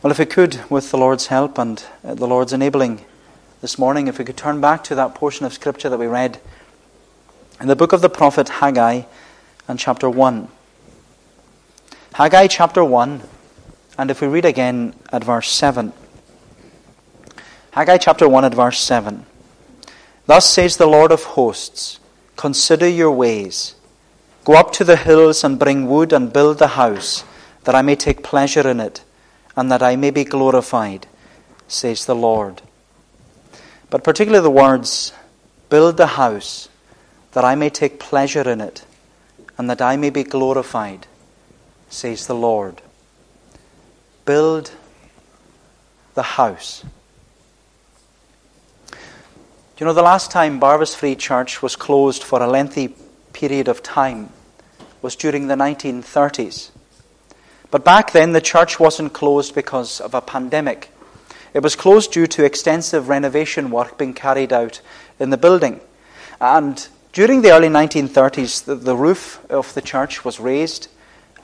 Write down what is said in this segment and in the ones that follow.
Well, if we could, with the Lord's help and uh, the Lord's enabling this morning, if we could turn back to that portion of Scripture that we read in the book of the prophet Haggai and chapter 1. Haggai chapter 1, and if we read again at verse 7. Haggai chapter 1 at verse 7. Thus says the Lord of hosts Consider your ways. Go up to the hills and bring wood and build the house, that I may take pleasure in it and that I may be glorified, says the Lord. But particularly the words, build the house, that I may take pleasure in it, and that I may be glorified, says the Lord. Build the house. You know the last time Barvas Free Church was closed for a lengthy period of time was during the 1930s? But back then, the church wasn't closed because of a pandemic. It was closed due to extensive renovation work being carried out in the building. And during the early 1930s, the, the, roof of the church was raised,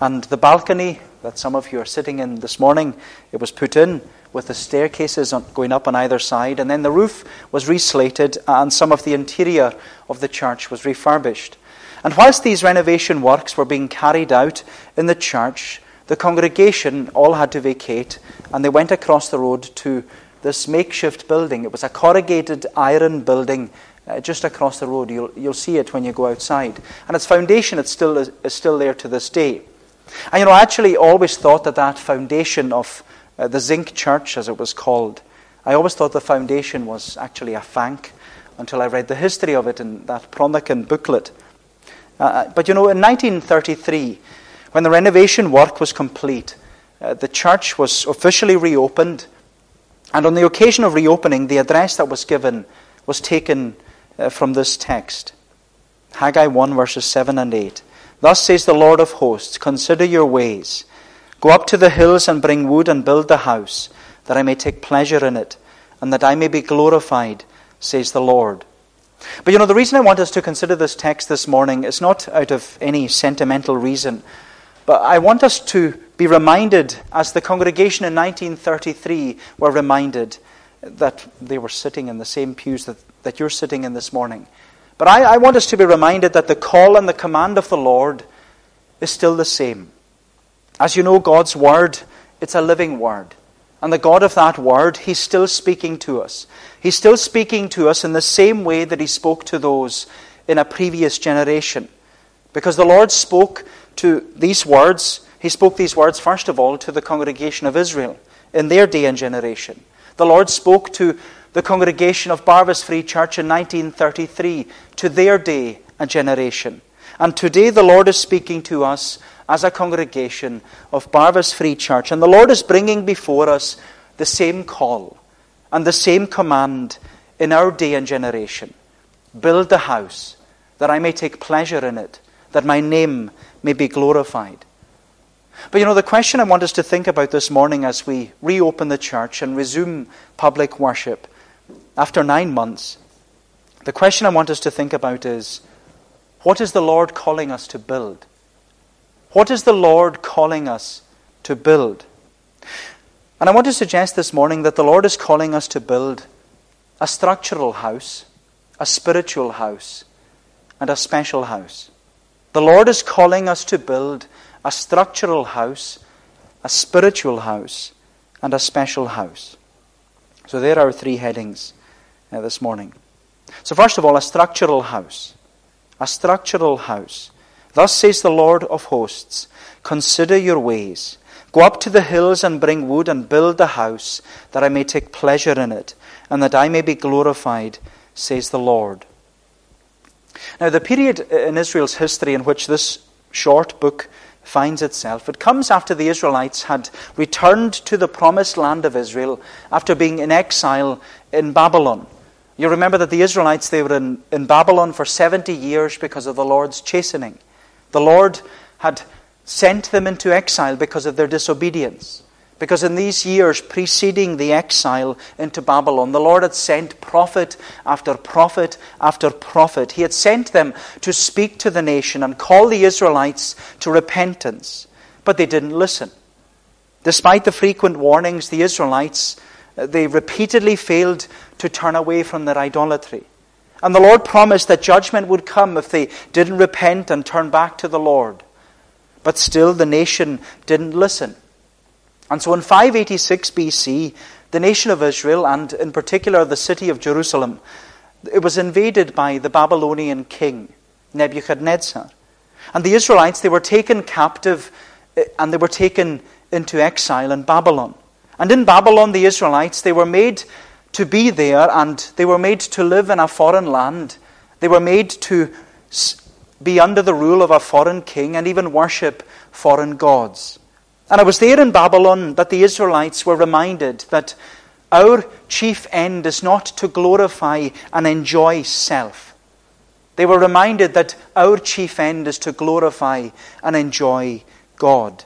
and the balcony that some of you are sitting in this morning, it was put in with the staircases going up on either side, and then the roof was reslated, and some of the interior of the church was refurbished. And whilst these renovation works were being carried out in the church, the congregation all had to vacate and they went across the road to this makeshift building. It was a corrugated iron building uh, just across the road. You'll, you'll see it when you go outside. And its foundation it's still, is, is still there to this day. And you know, I actually always thought that that foundation of uh, the Zinc Church, as it was called, I always thought the foundation was actually a fank until I read the history of it in that Pronican booklet. Uh, but you know, in 1933, when the renovation work was complete, uh, the church was officially reopened. And on the occasion of reopening, the address that was given was taken uh, from this text Haggai 1, verses 7 and 8. Thus says the Lord of hosts Consider your ways. Go up to the hills and bring wood and build the house, that I may take pleasure in it, and that I may be glorified, says the Lord. But you know, the reason I want us to consider this text this morning is not out of any sentimental reason but I want us to be reminded, as the congregation in 1933 were reminded, that they were sitting in the same pews that, that you're sitting in this morning. But I, I want us to be reminded that the call and the command of the Lord is still the same. As you know, God's word, it's a living word. And the God of that word, He's still speaking to us. He's still speaking to us in the same way that He spoke to those in a previous generation. Because the Lord spoke to these words, he spoke these words, first of all, to the congregation of Israel in their day and generation. The Lord spoke to the congregation of Barvas Free Church in 1933, to their day and generation. And today the Lord is speaking to us as a congregation of Barvas Free Church. And the Lord is bringing before us the same call and the same command in our day and generation build the house, that I may take pleasure in it, that my name may be glorified. But you know, the question I want us to think about this morning as we reopen the church and resume public worship after nine months, the question I want us to think about is what is the Lord calling us to build? What is the Lord calling us to build? And I want to suggest this morning that the Lord is calling us to build a structural house, a spiritual house, and a special house. The Lord is calling us to build a structural house, a spiritual house, and a special house. So there are three headings uh, this morning. So, first of all, a structural house. A structural house. Thus says the Lord of hosts Consider your ways. Go up to the hills and bring wood and build the house, that I may take pleasure in it, and that I may be glorified, says the Lord. Now, the period uh, in Israel's history in which this short book finds itself, it comes after the Israelites had returned to the promised land of Israel after being in exile in Babylon. You remember that the Israelites, they were in, in Babylon for 70 years because of the Lord's chastening. The Lord had sent them into exile because of their disobedience. Because in these years preceding the exile into Babylon, the Lord had sent prophet after prophet after prophet. He had sent them to speak to the nation and call the Israelites to repentance. But they didn't listen. Despite the frequent warnings, the Israelites, uh, they repeatedly failed to turn away from their idolatry. And the Lord promised that judgment would come if they didn't repent and turn back to the Lord. But still, the nation didn't listen. And so in 586 BC, the nation of Israel, and in particular the city of Jerusalem, it was invaded by the Babylonian king, Nebuchadnezzar. And the Israelites, they were taken captive eh, and they were taken into exile in Babylon. And in Babylon, the Israelites, they were made to be there and they were made to live in a foreign land. They were made to be under the rule of a foreign king and even worship foreign gods. And it was there in Babylon that the Israelites were reminded that our chief end is not to glorify and enjoy self. They were reminded that our chief end is to glorify and enjoy God.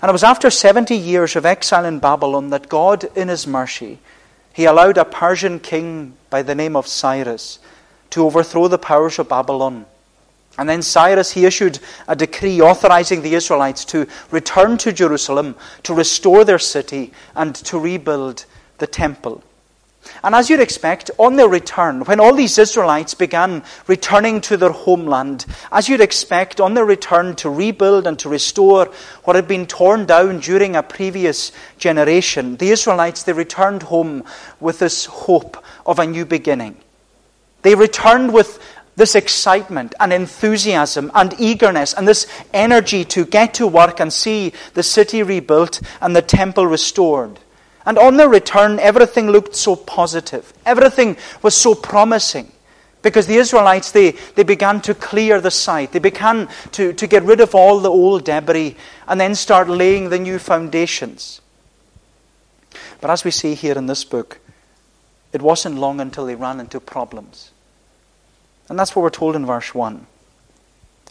And it was after 70 years of exile in Babylon that God, in His mercy, He allowed a Persian king by the name of Cyrus to overthrow the powers of Babylon. And then Cyrus, he issued a decree authorizing the Israelites to return to Jerusalem, to restore their city, and to rebuild the temple. And as you'd expect, on their return, when all these Israelites began returning to their homeland, as you'd expect, on their return to rebuild and to restore what had been torn down during a previous generation, the Israelites, they returned home with this hope of a new beginning. They returned with this excitement and enthusiasm and eagerness and this energy to get to work and see the city rebuilt and the temple restored. And on their return, everything looked so positive. Everything was so promising. Because the Israelites, they, they began to clear the site. They began to, to get rid of all the old debris and then start laying the new foundations. But as we see here in this book, it wasn't long until they ran into problems. And that's what we're told in verse 1.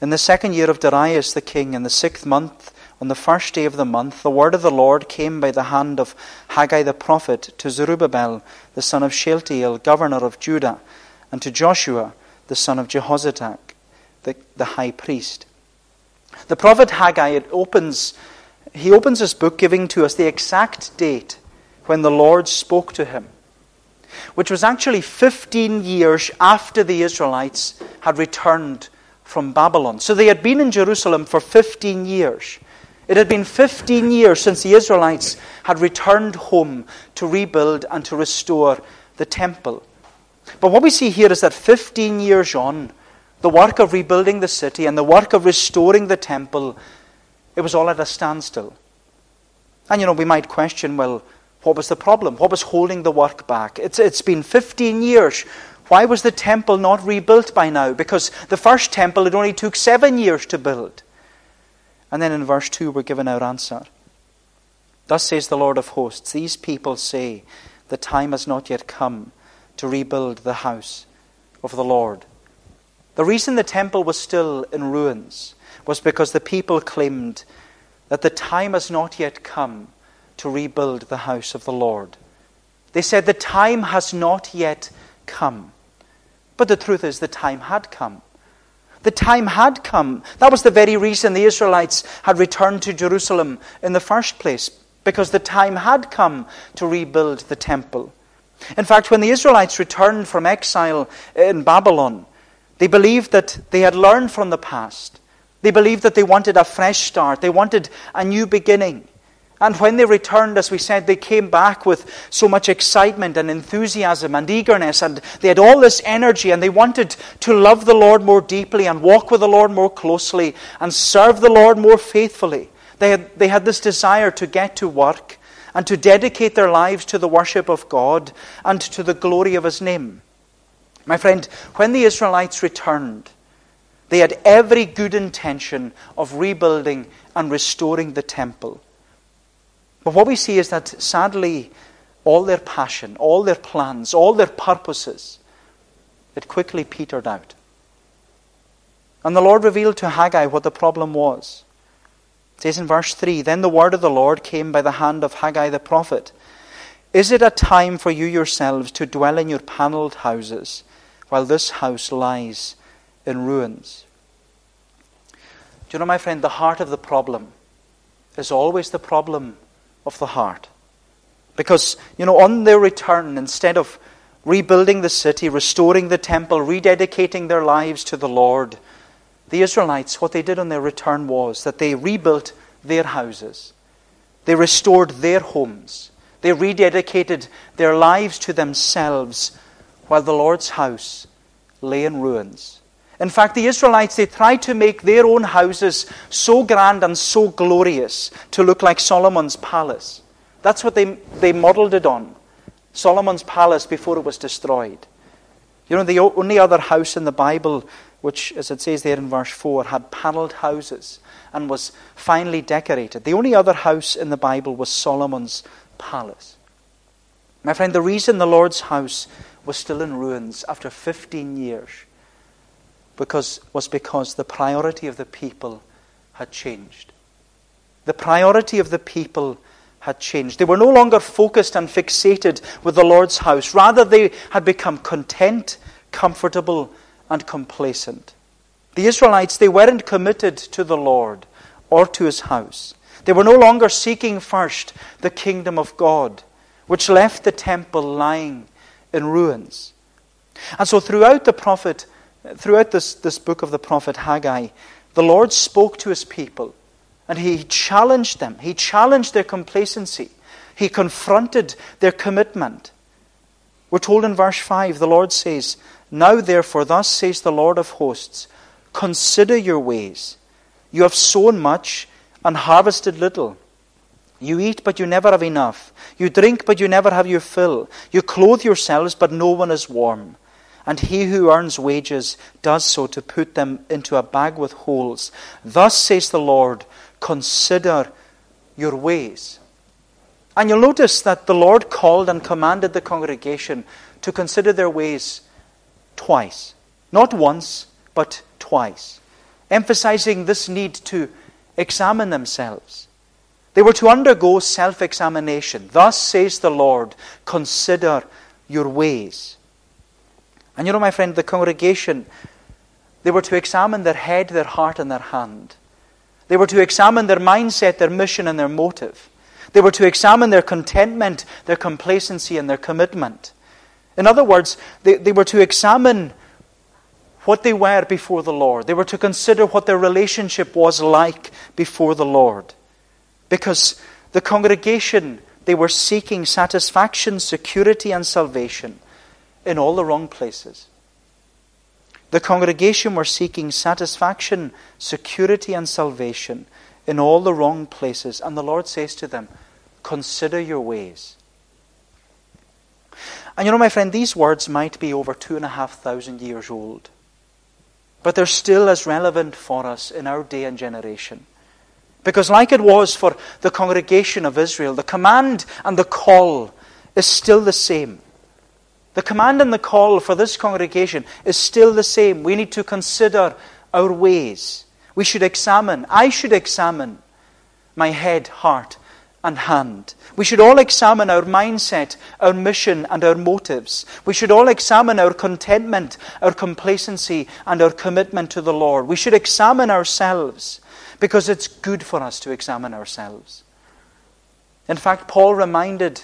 In the second year of Darius the king, in the sixth month, on the first day of the month, the word of the Lord came by the hand of Haggai the prophet to Zerubbabel, the son of Shealtiel, governor of Judah, and to Joshua, the son of Jehozadak, the, the high priest. The prophet Haggai it opens, he opens his book giving to us the exact date when the Lord spoke to him, which was actually 15 years after the Israelites had returned from Babylon. So they had been in Jerusalem for 15 years. It had been 15 years since the Israelites had returned home to rebuild and to restore the temple. But what we see here is that 15 years on, the work of rebuilding the city and the work of restoring the temple, it was all at a standstill. And you know, we might question, well, what was the problem? What was holding the work back? It's, it's been 15 years. Why was the temple not rebuilt by now? Because the first temple, it only took seven years to build. And then in verse 2, we're given our answer. Thus says the Lord of hosts These people say, The time has not yet come to rebuild the house of the Lord. The reason the temple was still in ruins was because the people claimed that the time has not yet come to rebuild the house of the Lord. They said the time has not yet come. But the truth is, the time had come. The time had come. That was the very reason the Israelites had returned to Jerusalem in the first place, because the time had come to rebuild the temple. In fact, when the Israelites returned from exile in Babylon, they believed that they had learned from the past. They believed that they wanted a fresh start, they wanted a new beginning. And when they returned, as we said, they came back with so much excitement and enthusiasm and eagerness, and they had all this energy, and they wanted to love the Lord more deeply and walk with the Lord more closely and serve the Lord more faithfully. They had, they had this desire to get to work and to dedicate their lives to the worship of God and to the glory of His name. My friend, when the Israelites returned, they had every good intention of rebuilding and restoring the temple. But what we see is that sadly, all their passion, all their plans, all their purposes, it quickly petered out. And the Lord revealed to Haggai what the problem was. It says in verse 3 Then the word of the Lord came by the hand of Haggai the prophet. Is it a time for you yourselves to dwell in your panelled houses while this house lies in ruins? Do you know, my friend, the heart of the problem is always the problem of the heart. Because, you know, on their return, instead of rebuilding the city, restoring the temple, rededicating their lives to the Lord, the Israelites, what they did on their return was that they rebuilt their houses, they restored their homes, they rededicated their lives to themselves, while the Lord's house lay in ruins. In fact, the Israelites, they tried to make their own houses so grand and so glorious to look like Solomon's palace. That's what they, they modeled it on. Solomon's palace before it was destroyed. You know, the only other house in the Bible, which, as it says there in verse 4, had paneled houses and was finely decorated. The only other house in the Bible was Solomon's palace. My friend, the reason the Lord's house was still in ruins after 15 years because, was because the priority of the people had changed. The priority of the people had changed. They were no longer focused and fixated with the Lord's house. Rather, they had become content, comfortable, and complacent. The Israelites, they weren't committed to the Lord or to his house. They were no longer seeking first the kingdom of God, which left the temple lying in ruins. And so, throughout the prophet, throughout this, this book of the prophet Haggai, the Lord spoke to his people and he challenged them. He challenged their complacency. He confronted their commitment. We're told in verse 5, the Lord says, Now therefore, thus says the Lord of hosts, consider your ways. You have sown much and harvested little. You eat, but you never have enough. You drink, but you never have your fill. You clothe yourselves, but no one is warm. And he who earns wages does so to put them into a bag with holes. Thus says the Lord, consider your ways. And you'll notice that the Lord called and commanded the congregation to consider their ways twice. Not once, but twice. Emphasizing this need to examine themselves. They were to undergo self examination. Thus says the Lord, consider your ways. And you know, my friend, the congregation, they were to examine their head, their heart, and their hand. They were to examine their mindset, their mission, and their motive. They were to examine their contentment, their complacency, and their commitment. In other words, they, they were to examine what they were before the Lord. They were to consider what their relationship was like before the Lord. Because the congregation, they were seeking satisfaction, security, and salvation in all the wrong places. The congregation were seeking satisfaction, security, and salvation in all the wrong places. And the Lord says to them, Consider your ways. And you know, my friend, these words might be over two and a half thousand years old, but they're still as relevant for us in our day and generation. Because, like it was for the congregation of Israel, the command and the call is still the same. The command and the call for this congregation is still the same. We need to consider our ways. We should examine, I should examine my head, heart, and hand. We should all examine our mindset, our mission, and our motives. We should all examine our contentment, our complacency, and our commitment to the Lord. We should examine ourselves because it's good for us to examine ourselves. In fact, Paul reminded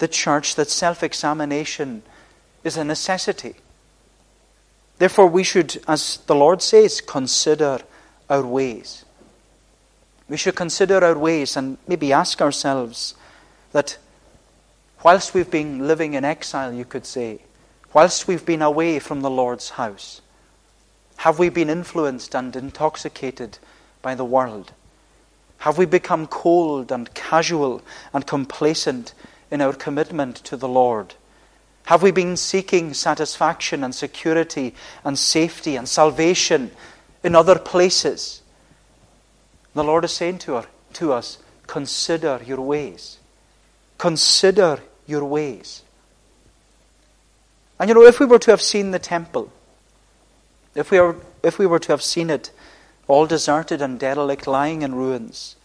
the church that self examination is a necessity. Therefore, we should, as the Lord says, consider our ways. We should consider our ways and maybe ask ourselves that whilst we've been living in exile, you could say, whilst we've been away from the Lord's house, have we been influenced and intoxicated by the world? Have we become cold and casual and complacent in our commitment to the Lord? Have we been seeking satisfaction and security and safety and salvation in other places? The Lord is saying to, her, to us, consider your ways. Consider your ways. And you know, if we were to have seen the temple, if we, were, if we were to have seen it all deserted and derelict, lying in ruins,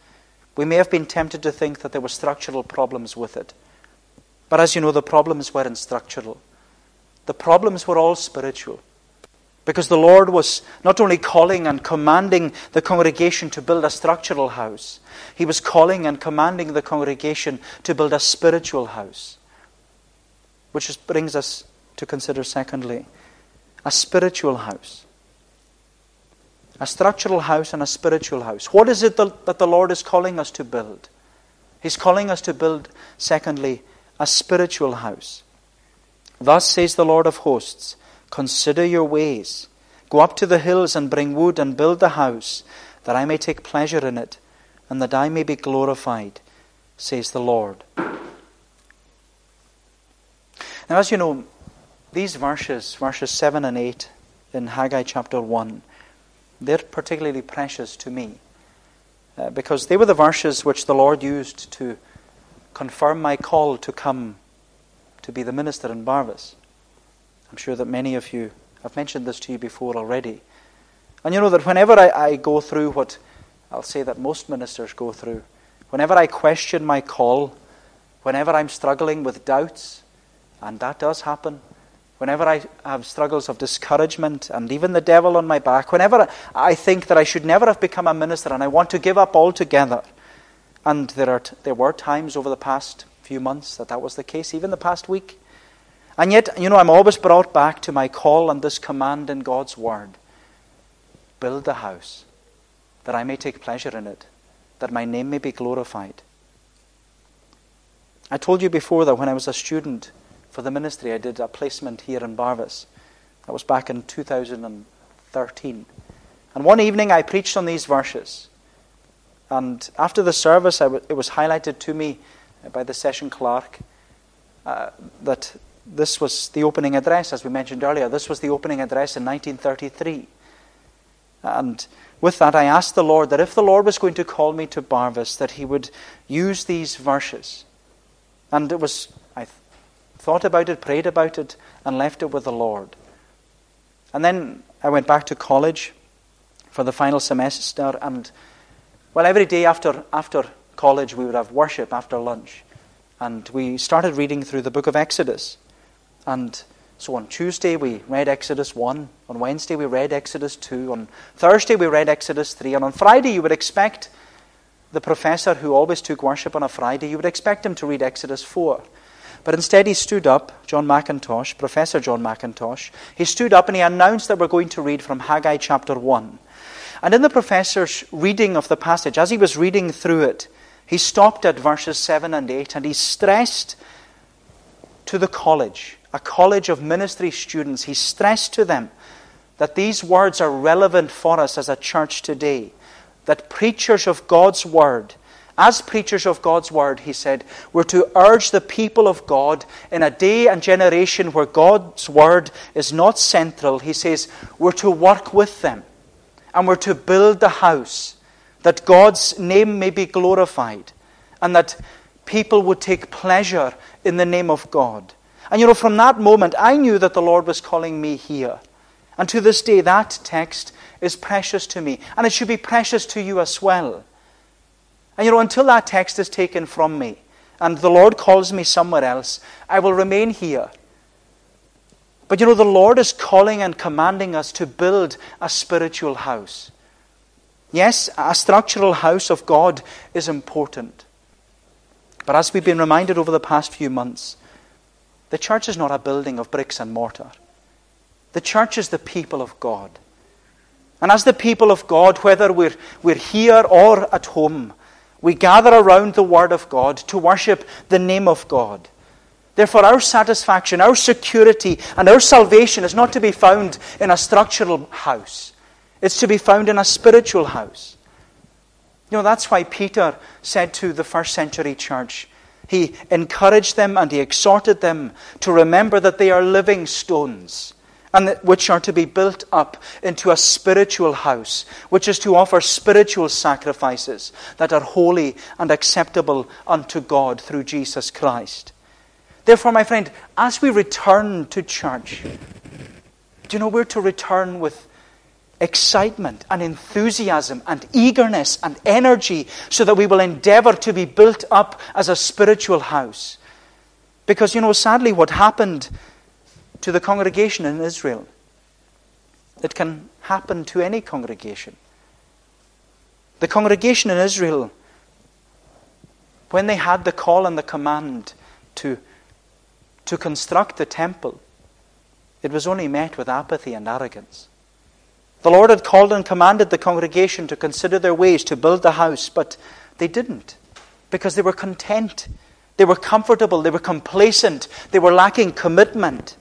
we may have been tempted to think that there were structural problems with it. But as you know, the problems weren't structural, the problems were all spiritual. Because the Lord was not only calling and commanding the congregation to build a structural house, He was calling and commanding the congregation to build a spiritual house. Which brings us to consider, secondly, a spiritual house. A structural house and a spiritual house. What is it that the Lord is calling us to build? He's calling us to build, secondly, a spiritual house. Thus says the Lord of hosts Consider your ways. Go up to the hills and bring wood and build the house, that I may take pleasure in it, and that I may be glorified, says the Lord. Now, as you know, these verses, verses 7 and 8 in Haggai chapter 1, they're particularly precious to me uh, because they were the verses which the Lord used to confirm my call to come to be the minister in Barvas. I'm sure that many of you have mentioned this to you before already. And you know that whenever I, I go through what I'll say that most ministers go through, whenever I question my call, whenever I'm struggling with doubts, and that does happen, whenever I have struggles of discouragement and even the devil on my back, whenever I think that I should never have become a minister and I want to give up altogether, and there, are t- there were times over the past few months that that was the case, even the past week. And yet, you know, I'm always brought back to my call and this command in God's Word build the house, that I may take pleasure in it, that my name may be glorified. I told you before that when I was a student, for the ministry, I did a placement here in Barvas. That was back in 2013. And one evening I preached on these verses. And after the service, it was highlighted to me by the session clerk uh, that this was the opening address, as we mentioned earlier. This was the opening address in 1933. And with that, I asked the Lord that if the Lord was going to call me to Barvas, that He would use these verses. And it was—I thought about it, prayed about it, and left it with the Lord. And then I went back to college for the final semester, and well, every day after, after college, we would have worship after lunch. And we started reading through the book of Exodus. And so on Tuesday, we read Exodus 1. On Wednesday, we read Exodus 2. On Thursday, we read Exodus 3. And on Friday, you would expect the professor who always took worship on a Friday, you would expect him to read Exodus 4. But instead, he stood up, John McIntosh, Professor John McIntosh, he stood up and he announced that we're going to read from Haggai chapter 1. And in the professor's reading of the passage, as he was reading through it, he stopped at verses 7 and 8 and he stressed to the college, a college of ministry students, he stressed to them that these words are relevant for us as a church today. That preachers of God's word as preachers of God's word, he said, we're to urge the people of God in a day and generation where God's word is not central. He says, we're to work with them and we're to build the house that God's name may be glorified and that people would take pleasure in the name of God. And you know, from that moment, I knew that the Lord was calling me here. And to this day, that text is precious to me. And it should be precious to you as well. And you know, until that text is taken from me and the Lord calls me somewhere else, I will remain here. But you know, the Lord is calling and commanding us to build a spiritual house. Yes, a structural house of God is important. But as we've been reminded over the past few months, the church is not a building of bricks and mortar. The church is the people of God. And as the people of God, whether we're, we're here or at home, we gather around the Word of God to worship the name of God. Therefore, our satisfaction, our security, and our salvation is not to be found in a structural house. It's to be found in a spiritual house. You know, that's why Peter said to the first century church, he encouraged them and he exhorted them to remember that they are living stones and which are to be built up into a spiritual house, which is to offer spiritual sacrifices that are holy and acceptable unto God through Jesus Christ. Therefore, my friend, as we return to church, do you know we're to return with excitement and enthusiasm and eagerness and energy so that we will endeavor to be built up as a spiritual house? Because, you know, sadly, what happened to the congregation in Israel It can happen to any congregation. The congregation in Israel, when they had the call and the command to, to construct the temple, it was only met with apathy and arrogance. The Lord had called and commanded the congregation to consider their ways to build the house, but they didn't because they were content. They were comfortable. They were complacent. They were lacking commitment.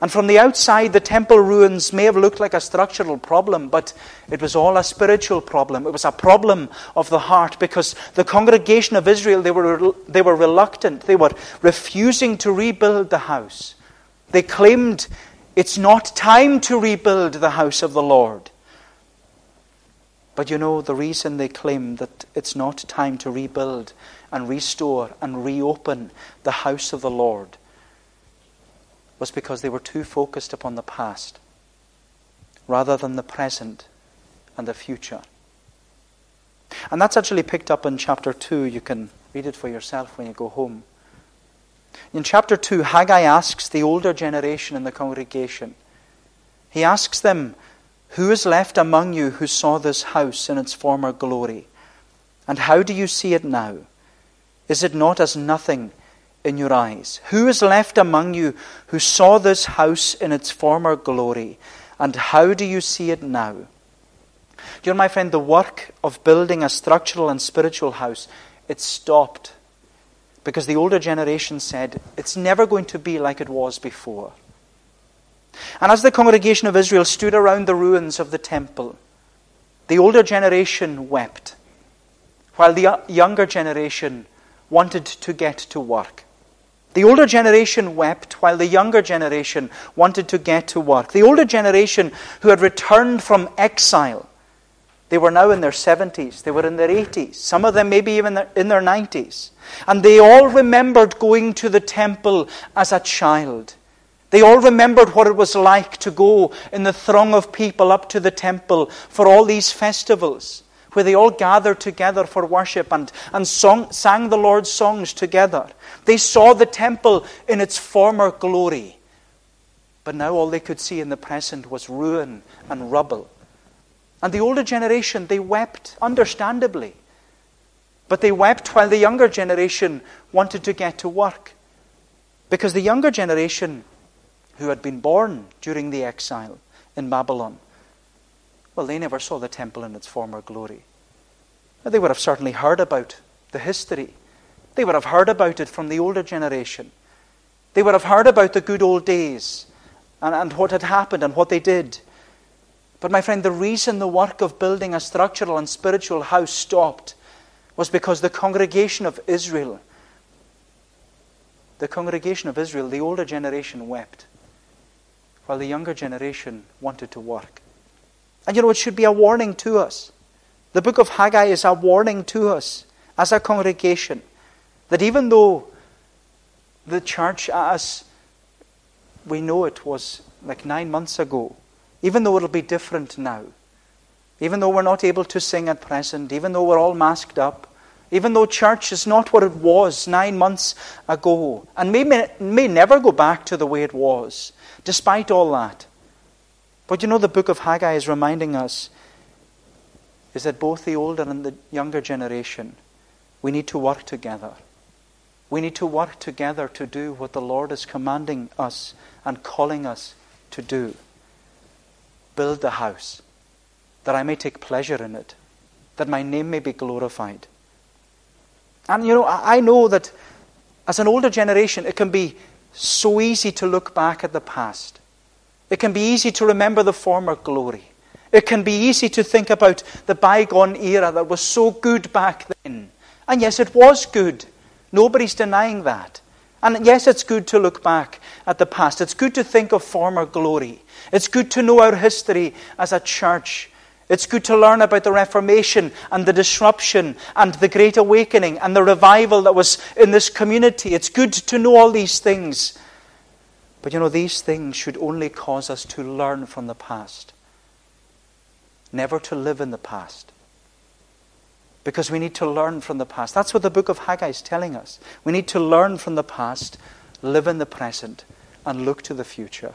And from the outside, the temple ruins may have looked like a structural problem, but it was all a spiritual problem. It was a problem of the heart because the congregation of Israel, they were, they were reluctant. They were refusing to rebuild the house. They claimed it's not time to rebuild the house of the Lord. But you know, the reason they claim that it's not time to rebuild and restore and reopen the house of the Lord was because they were too focused upon the past rather than the present and the future. And that's actually picked up in chapter 2. You can read it for yourself when you go home. In chapter 2, Haggai asks the older generation in the congregation, he asks them, Who is left among you who saw this house in its former glory? And how do you see it now? Is it not as nothing in your eyes? Who is left among you who saw this house in its former glory? And how do you see it now? You know, my friend, the work of building a structural and spiritual house, it stopped. Because the older generation said, it's never going to be like it was before. And as the congregation of Israel stood around the ruins of the temple, the older generation wept, while the younger generation wanted to get to work. The older generation wept while the younger generation wanted to get to work. The older generation who had returned from exile, they were now in their 70s, they were in their 80s, some of them maybe even in their 90s. And they all remembered going to the temple as a child. They all remembered what it was like to go in the throng of people up to the temple for all these festivals where they all gathered together for worship and, and song, sang the Lord's songs together. They saw the temple in its former glory. But now all they could see in the present was ruin and rubble. And the older generation, they wept, understandably. But they wept while the younger generation wanted to get to work. Because the younger generation, who had been born during the exile in Babylon, well, they never saw the temple in its former glory. They would have certainly heard about the history. They would have heard about it from the older generation. They would have heard about the good old days and, and what had happened and what they did. But, my friend, the reason the work of building a structural and spiritual house stopped was because the congregation of Israel, the congregation of Israel, the older generation wept, while the younger generation wanted to work. And you know, it should be a warning to us. The book of Haggai is a warning to us as a congregation that even though the church as we know it was like nine months ago, even though it'll be different now, even though we're not able to sing at present, even though we're all masked up, even though church is not what it was nine months ago, and may, may never go back to the way it was, despite all that, but you know, the book of Haggai is reminding us is that both the older and the younger generation, we need to work together. We need to work together to do what the Lord is commanding us and calling us to do. Build the house, that I may take pleasure in it, that my name may be glorified. And you know, I know that as an older generation, it can be so easy to look back at the past it can be easy to remember the former glory. It can be easy to think about the bygone era that was so good back then. And yes, it was good. Nobody's denying that. And yes, it's good to look back at the past. It's good to think of former glory. It's good to know our history as a church. It's good to learn about the Reformation and the disruption and the Great Awakening and the revival that was in this community. It's good to know all these things. But you know, these things should only cause us to learn from the past, never to live in the past. Because we need to learn from the past. That's what the book of Haggai is telling us. We need to learn from the past, live in the present, and look to the future.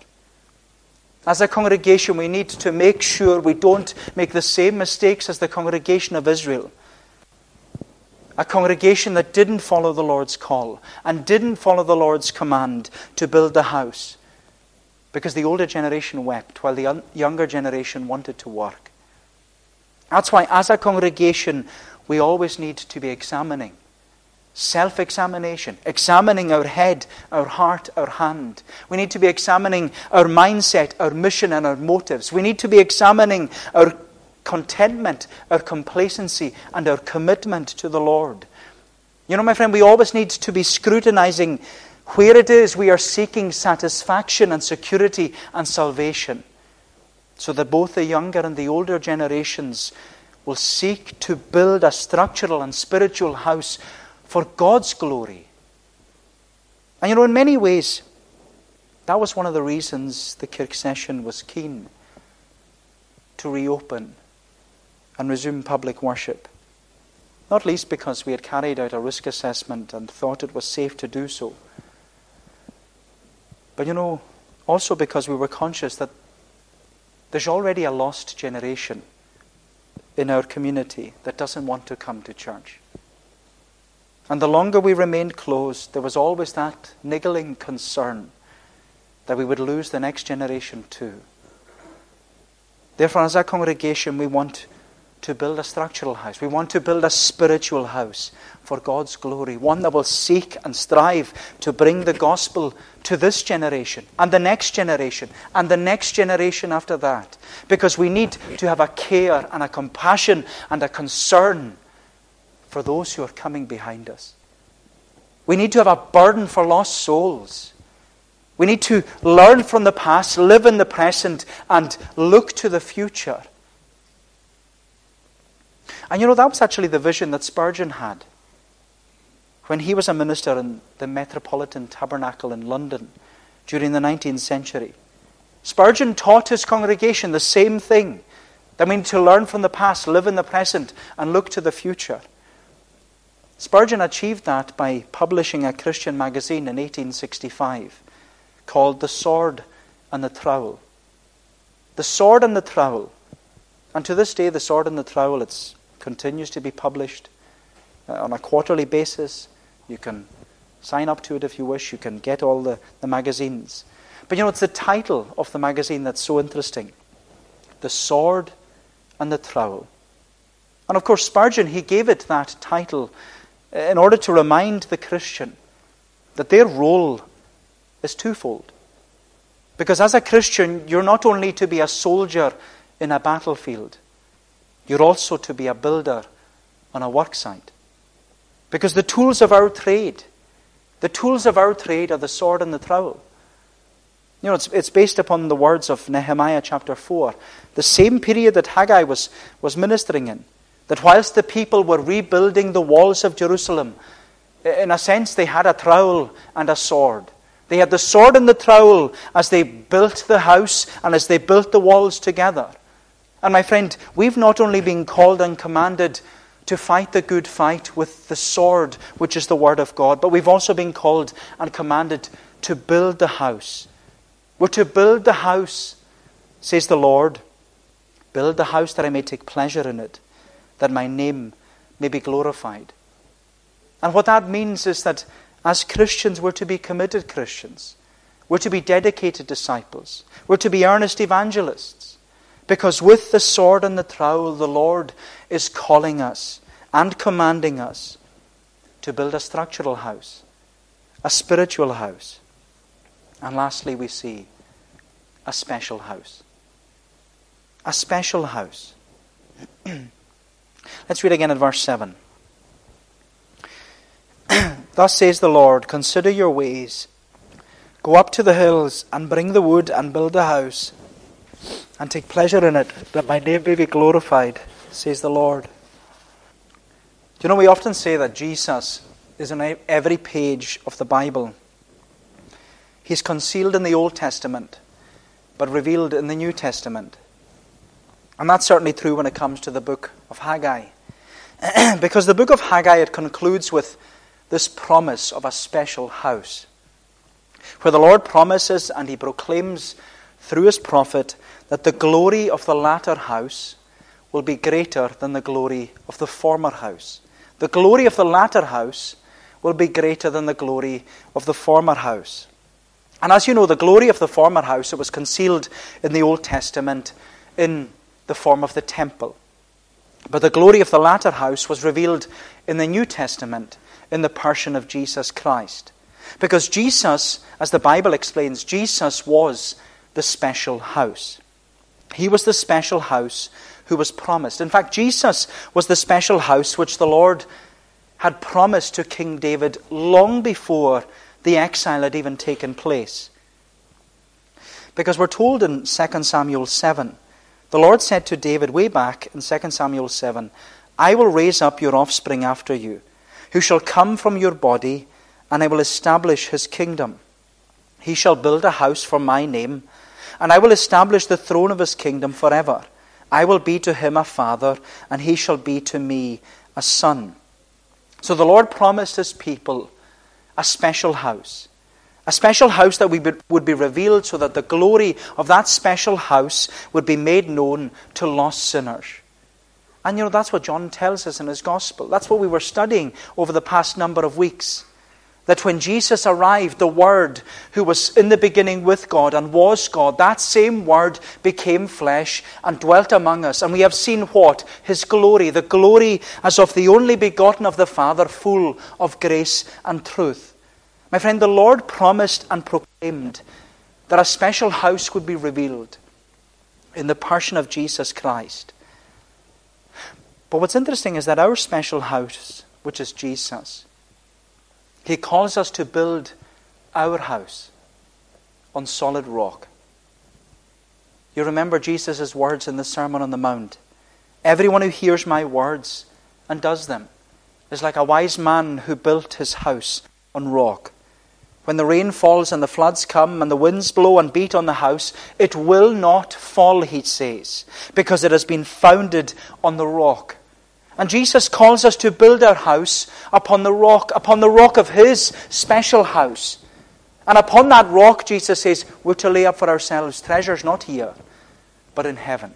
As a congregation, we need to make sure we don't make the same mistakes as the congregation of Israel. A congregation that didn't follow the Lord's call and didn't follow the Lord's command to build the house because the older generation wept while the younger generation wanted to work. That's why, as a congregation, we always need to be examining self examination, examining our head, our heart, our hand. We need to be examining our mindset, our mission, and our motives. We need to be examining our contentment, our complacency, and our commitment to the Lord. You know, my friend, we always need to be scrutinizing where it is we are seeking satisfaction and security and salvation, so that both the younger and the older generations will seek to build a structural and spiritual house for God's glory. And you know, in many ways, that was one of the reasons the Kirk session was keen to reopen and resume public worship. Not least because we had carried out a risk assessment and thought it was safe to do so. But you know, also because we were conscious that there's already a lost generation in our community that doesn't want to come to church. And the longer we remained closed, there was always that niggling concern that we would lose the next generation too. Therefore, as a congregation, we want to build a structural house. We want to build a spiritual house for God's glory, one that will seek and strive to bring the gospel to this generation and the next generation and the next generation after that. Because we need to have a care and a compassion and a concern for those who are coming behind us. We need to have a burden for lost souls. We need to learn from the past, live in the present, and look to the future. And you know, that was actually the vision that Spurgeon had when he was a minister in the Metropolitan Tabernacle in London during the 19th century. Spurgeon taught his congregation the same thing that we need to learn from the past, live in the present, and look to the future. Spurgeon achieved that by publishing a Christian magazine in 1865 called The Sword and the Trowel. The Sword and the Trowel. And to this day, The Sword and the Trowel it continues to be published uh, on a quarterly basis. You can sign up to it if you wish. You can get all the, the magazines. But you know, it's the title of the magazine that's so interesting The Sword and the Trowel. And of course, Spurgeon, he gave it that title in order to remind the Christian that their role is twofold. Because as a Christian, you're not only to be a soldier in a battlefield, you're also to be a builder on a worksite. Because the tools of our trade, the tools of our trade are the sword and the trowel. You know, it's, it's based upon the words of Nehemiah chapter 4, the same period that Haggai was, was ministering in that whilst the people were rebuilding the walls of Jerusalem, in a sense, they had a trowel and a sword. They had the sword and the trowel as they built the house and as they built the walls together. And my friend, we've not only been called and commanded to fight the good fight with the sword, which is the Word of God, but we've also been called and commanded to build the house. We're to build the house, says the Lord. Build the house that I may take pleasure in it that my name may be glorified. And what that means is that as Christians, we're to be committed Christians. We're to be dedicated disciples. We're to be earnest evangelists. Because with the sword and the trowel, the Lord is calling us and commanding us to build a structural house, a spiritual house. And lastly, we see a special house. A special house. Let's read again at verse 7. Thus says the Lord Consider your ways. Go up to the hills and bring the wood and build a house and take pleasure in it, that my name may be glorified, says the Lord. Do you know, we often say that Jesus is in every page of the Bible. He's concealed in the Old Testament, but revealed in the New Testament. And that's certainly true when it comes to the book of Haggai. because the book of Haggai it concludes with this promise of a special house where the Lord promises and he proclaims through his prophet that the glory of the latter house will be greater than the glory of the former house. The glory of the latter house will be greater than the glory of the former house. And as you know, the glory of the former house, it was concealed in the Old Testament in the form of the temple. But the glory of the latter house was revealed in the New Testament in the person of Jesus Christ. Because Jesus, as the Bible explains, Jesus was the special house. He was the special house who was promised. In fact, Jesus was the special house which the Lord had promised to King David long before the exile had even taken place. Because we're told in 2 Samuel 7, the Lord said to David way back in 2 Samuel 7, I will raise up your offspring after you, who shall come from your body, and I will establish his kingdom. He shall build a house for my name, and I will establish the throne of his kingdom forever. I will be to him a father, and he shall be to me a son. So the Lord promised his people a special house. A special house that would be revealed so that the glory of that special house would be made known to lost sinners. And you know, that's what John tells us in his gospel. That's what we were studying over the past number of weeks that when Jesus arrived, the Word, who was in the beginning with God and was God, that same Word became flesh and dwelt among us. And we have seen what? His glory, the glory as of the only begotten of the Father, full of grace and truth. My friend, the Lord promised and proclaimed that a special house would be revealed in the person of Jesus Christ. But what's interesting is that our special house, which is Jesus, he calls us to build our house on solid rock. You remember Jesus' words in the Sermon on the Mount. Everyone who hears my words and does them is like a wise man who built his house on rock. When the rain falls and the floods come and the winds blow and beat on the house, it will not fall, he says, because it has been founded on the rock. And Jesus calls us to build our house upon the rock, upon the rock of His special house. And upon that rock, Jesus says, we're to lay up for ourselves treasures not here, but in heaven.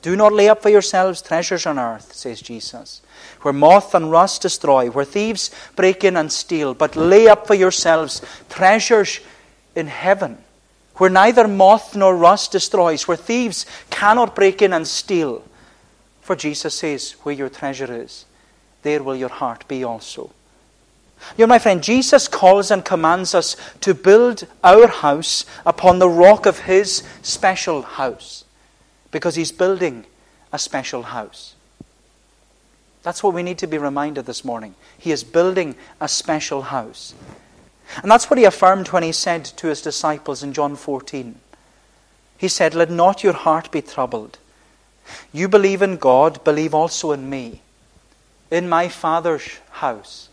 Do not lay up for yourselves treasures on earth, says Jesus, where moth and rust destroy, where thieves break in and steal, but lay up for yourselves treasures in heaven, where neither moth nor rust destroys, where thieves cannot break in and steal for Jesus says, Where your treasure is, there will your heart be also. You know, my friend, Jesus calls and commands us to build our house upon the rock of His special house because He's building a special house. That's what we need to be reminded this morning. He is building a special house. And that's what He affirmed when He said to His disciples in John 14. He said, Let not your heart be troubled. You believe in God, believe also in me. In my Father's house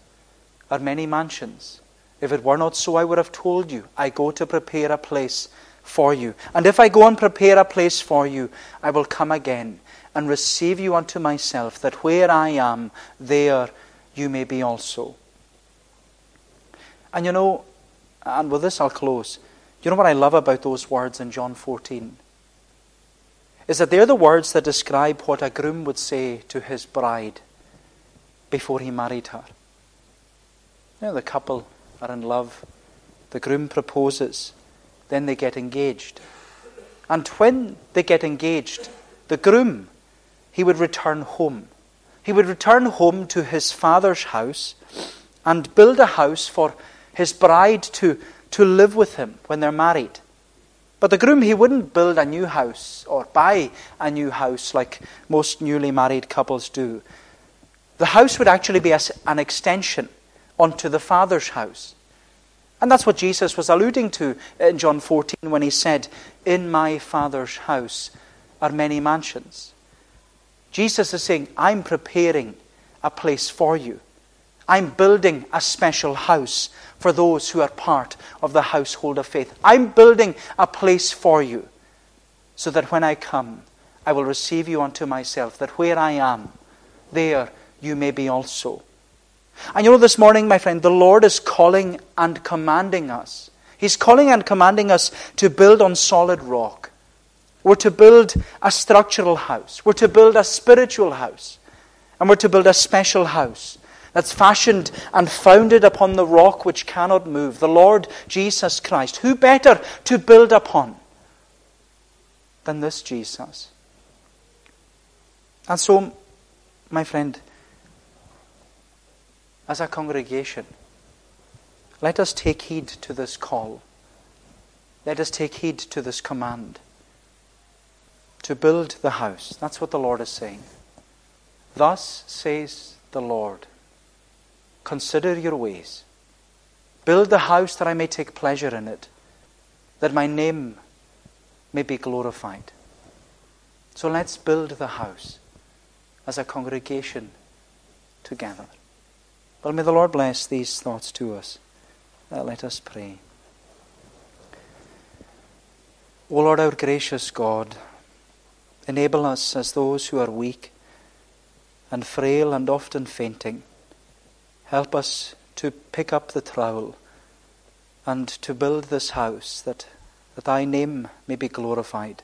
are many mansions. If it were not so, I would have told you, I go to prepare a place for you. And if I go and prepare a place for you, I will come again and receive you unto myself, that where I am, there you may be also. And you know, and with this I'll close. You know what I love about those words in John 14? Is that they're the words that describe what a groom would say to his bride before he married her. Know, the couple are in love, the groom proposes, then they get engaged. And when they get engaged, the groom, he would return home. He would return home to his father's house and build a house for his bride to, to live with him when they're married. But the groom, he wouldn't build a new house or buy a new house like most newly married couples do. The house would actually be an extension onto the Father's house. And that's what Jesus was alluding to in John 14 when he said, In my Father's house are many mansions. Jesus is saying, I'm preparing a place for you. I'm building a special house for those who are part of the household of faith. I'm building a place for you so that when I come, I will receive you unto myself, that where I am, there you may be also. And you know, this morning, my friend, the Lord is calling and commanding us. He's calling and commanding us to build on solid rock. We're to build a structural house. We're to build a spiritual house. And we're to build a special house that's fashioned and founded upon the rock which cannot move, the Lord Jesus Christ. Who better to build upon than this Jesus? And so, my friend, as a congregation, let us take heed to this call. Let us take heed to this command to build the house. That's what the Lord is saying. Thus says the Lord Consider your ways. Build the house that I may take pleasure in it, that my name may be glorified. So let's build the house as a congregation together. Well, may the Lord bless these thoughts to us. Uh, let us pray. O Lord, our gracious God, enable us as those who are weak and frail and often fainting. Help us to pick up the trowel and to build this house that, that thy name may be glorified.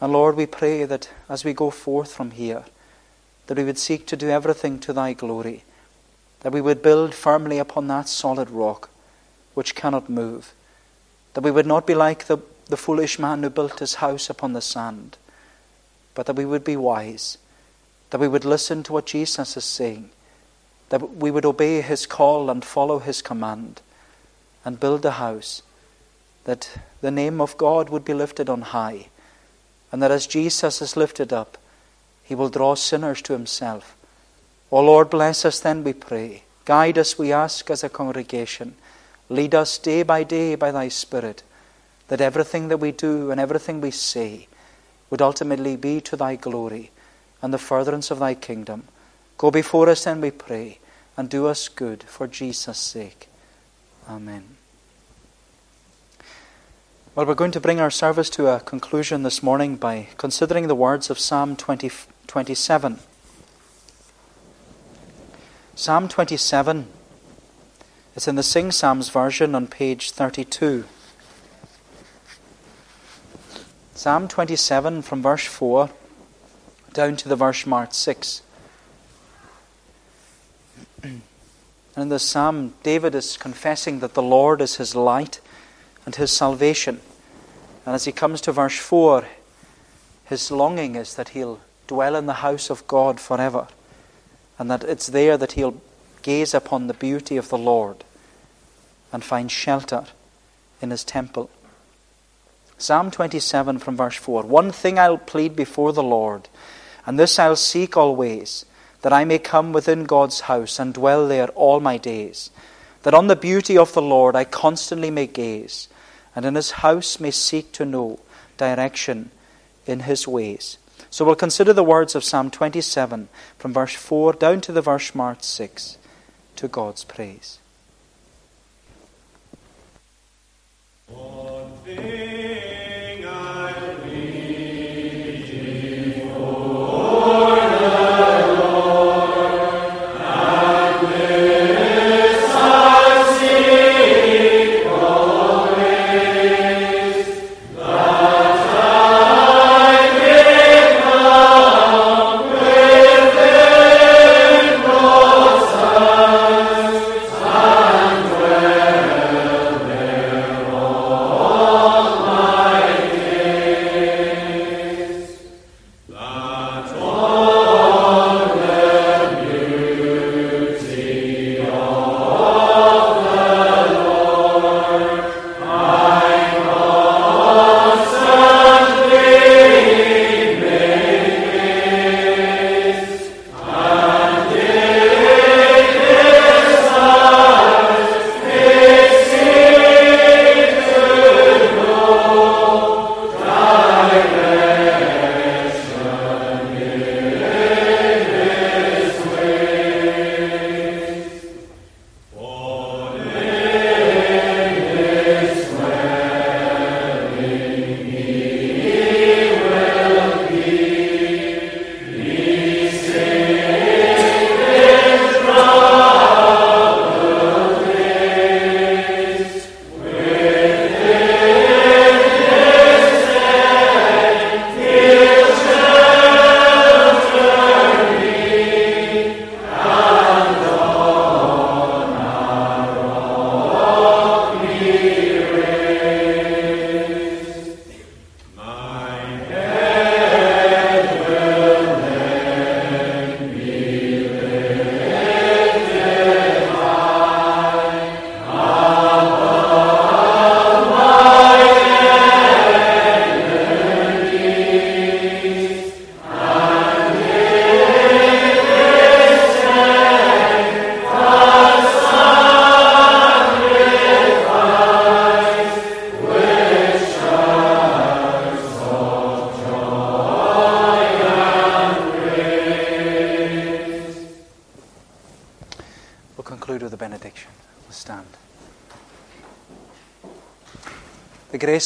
And Lord, we pray that as we go forth from here, that we would seek to do everything to thy glory that we would build firmly upon that solid rock which cannot move, that we would not be like the, the foolish man who built his house upon the sand, but that we would be wise, that we would listen to what Jesus is saying, that we would obey his call and follow his command, and build a house, that the name of God would be lifted on high, and that as Jesus is lifted up, he will draw sinners to himself O Lord, bless us then, we pray. Guide us, we ask, as a congregation. Lead us day by day by thy Spirit, that everything that we do and everything we say would ultimately be to thy glory and the furtherance of thy kingdom. Go before us, then, we pray, and do us good for Jesus' sake. Amen. Well, we're going to bring our service to a conclusion this morning by considering the words of Psalm 20, 27. Psalm 27. It's in the Sing Psalms version on page 32. Psalm 27 from verse 4 down to the verse marked 6. And in this psalm, David is confessing that the Lord is his light and his salvation. And as he comes to verse 4, his longing is that he'll dwell in the house of God forever and that it's there that he'll gaze upon the beauty of the Lord and find shelter in his temple. Psalm 27 from verse 4 One thing I'll plead before the Lord, and this I'll seek always, that I may come within God's house and dwell there all my days, that on the beauty of the Lord I constantly may gaze, and in his house may seek to know direction in his ways. So we'll consider the words of Psalm 27 from verse 4 down to the verse marked 6 to God's praise.